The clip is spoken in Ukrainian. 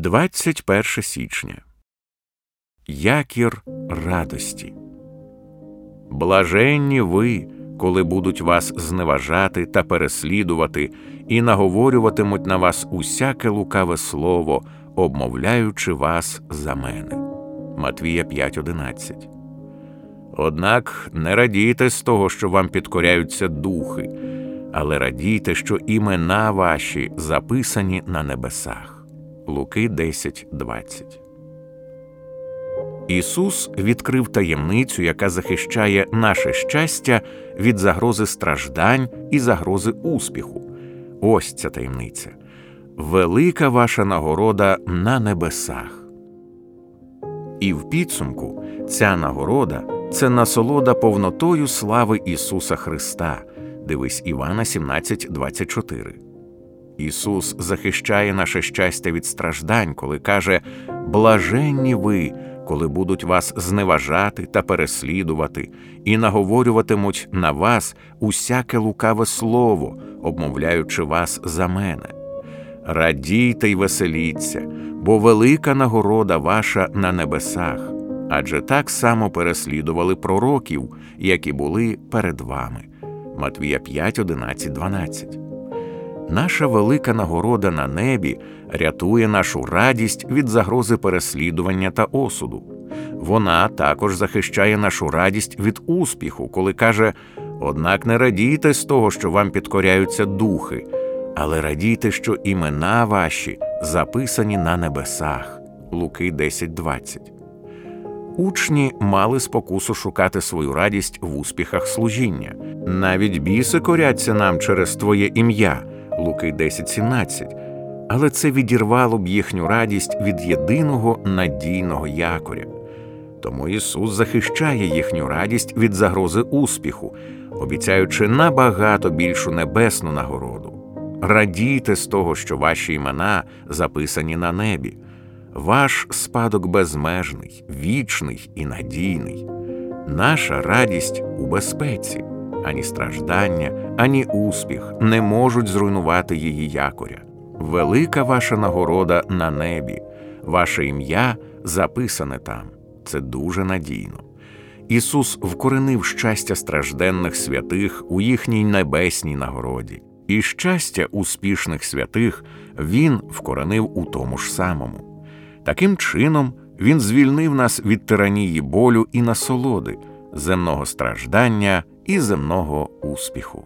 21 січня. Якір радості. Блаженні ви, коли будуть вас зневажати та переслідувати, і наговорюватимуть на вас усяке лукаве слово, обмовляючи вас за мене. Матвія 5.11 Однак не радійте з того, що вам підкоряються духи, але радійте, що імена ваші записані на небесах. Луки 10.20. Ісус відкрив таємницю, яка захищає наше щастя від загрози страждань і загрози успіху. Ось ця таємниця. Велика ваша нагорода на небесах. І в підсумку ця нагорода це насолода повнотою слави Ісуса Христа. Дивись Івана 17,24. Ісус захищає наше щастя від страждань, коли каже Блаженні ви, коли будуть вас зневажати та переслідувати, і наговорюватимуть на вас усяке лукаве слово, обмовляючи вас за мене. Радійте й веселіться, бо велика нагорода ваша на небесах, адже так само переслідували пророків, які були перед вами. Матвія 5, 11, 12 Наша велика нагорода на небі рятує нашу радість від загрози переслідування та осуду. Вона також захищає нашу радість від успіху, коли каже: однак не радійте з того, що вам підкоряються духи, але радійте, що імена ваші записані на небесах. Луки 10.20. Учні мали спокусу шукати свою радість в успіхах служіння. Навіть біси коряться нам через Твоє ім'я. Луки 10.17, але це відірвало б їхню радість від єдиного надійного якоря. Тому Ісус захищає їхню радість від загрози успіху, обіцяючи набагато більшу небесну нагороду. Радійте з того, що ваші імена записані на небі, ваш спадок безмежний, вічний і надійний, наша радість у безпеці ані страждання, ані успіх не можуть зруйнувати її якоря. Велика ваша нагорода на небі, ваше ім'я записане там. Це дуже надійно. Ісус вкоренив щастя стражденних святих у їхній небесній нагороді, і щастя успішних святих Він вкоренив у тому ж самому. Таким чином, Він звільнив нас від тиранії болю і насолоди, земного страждання і земного успіху.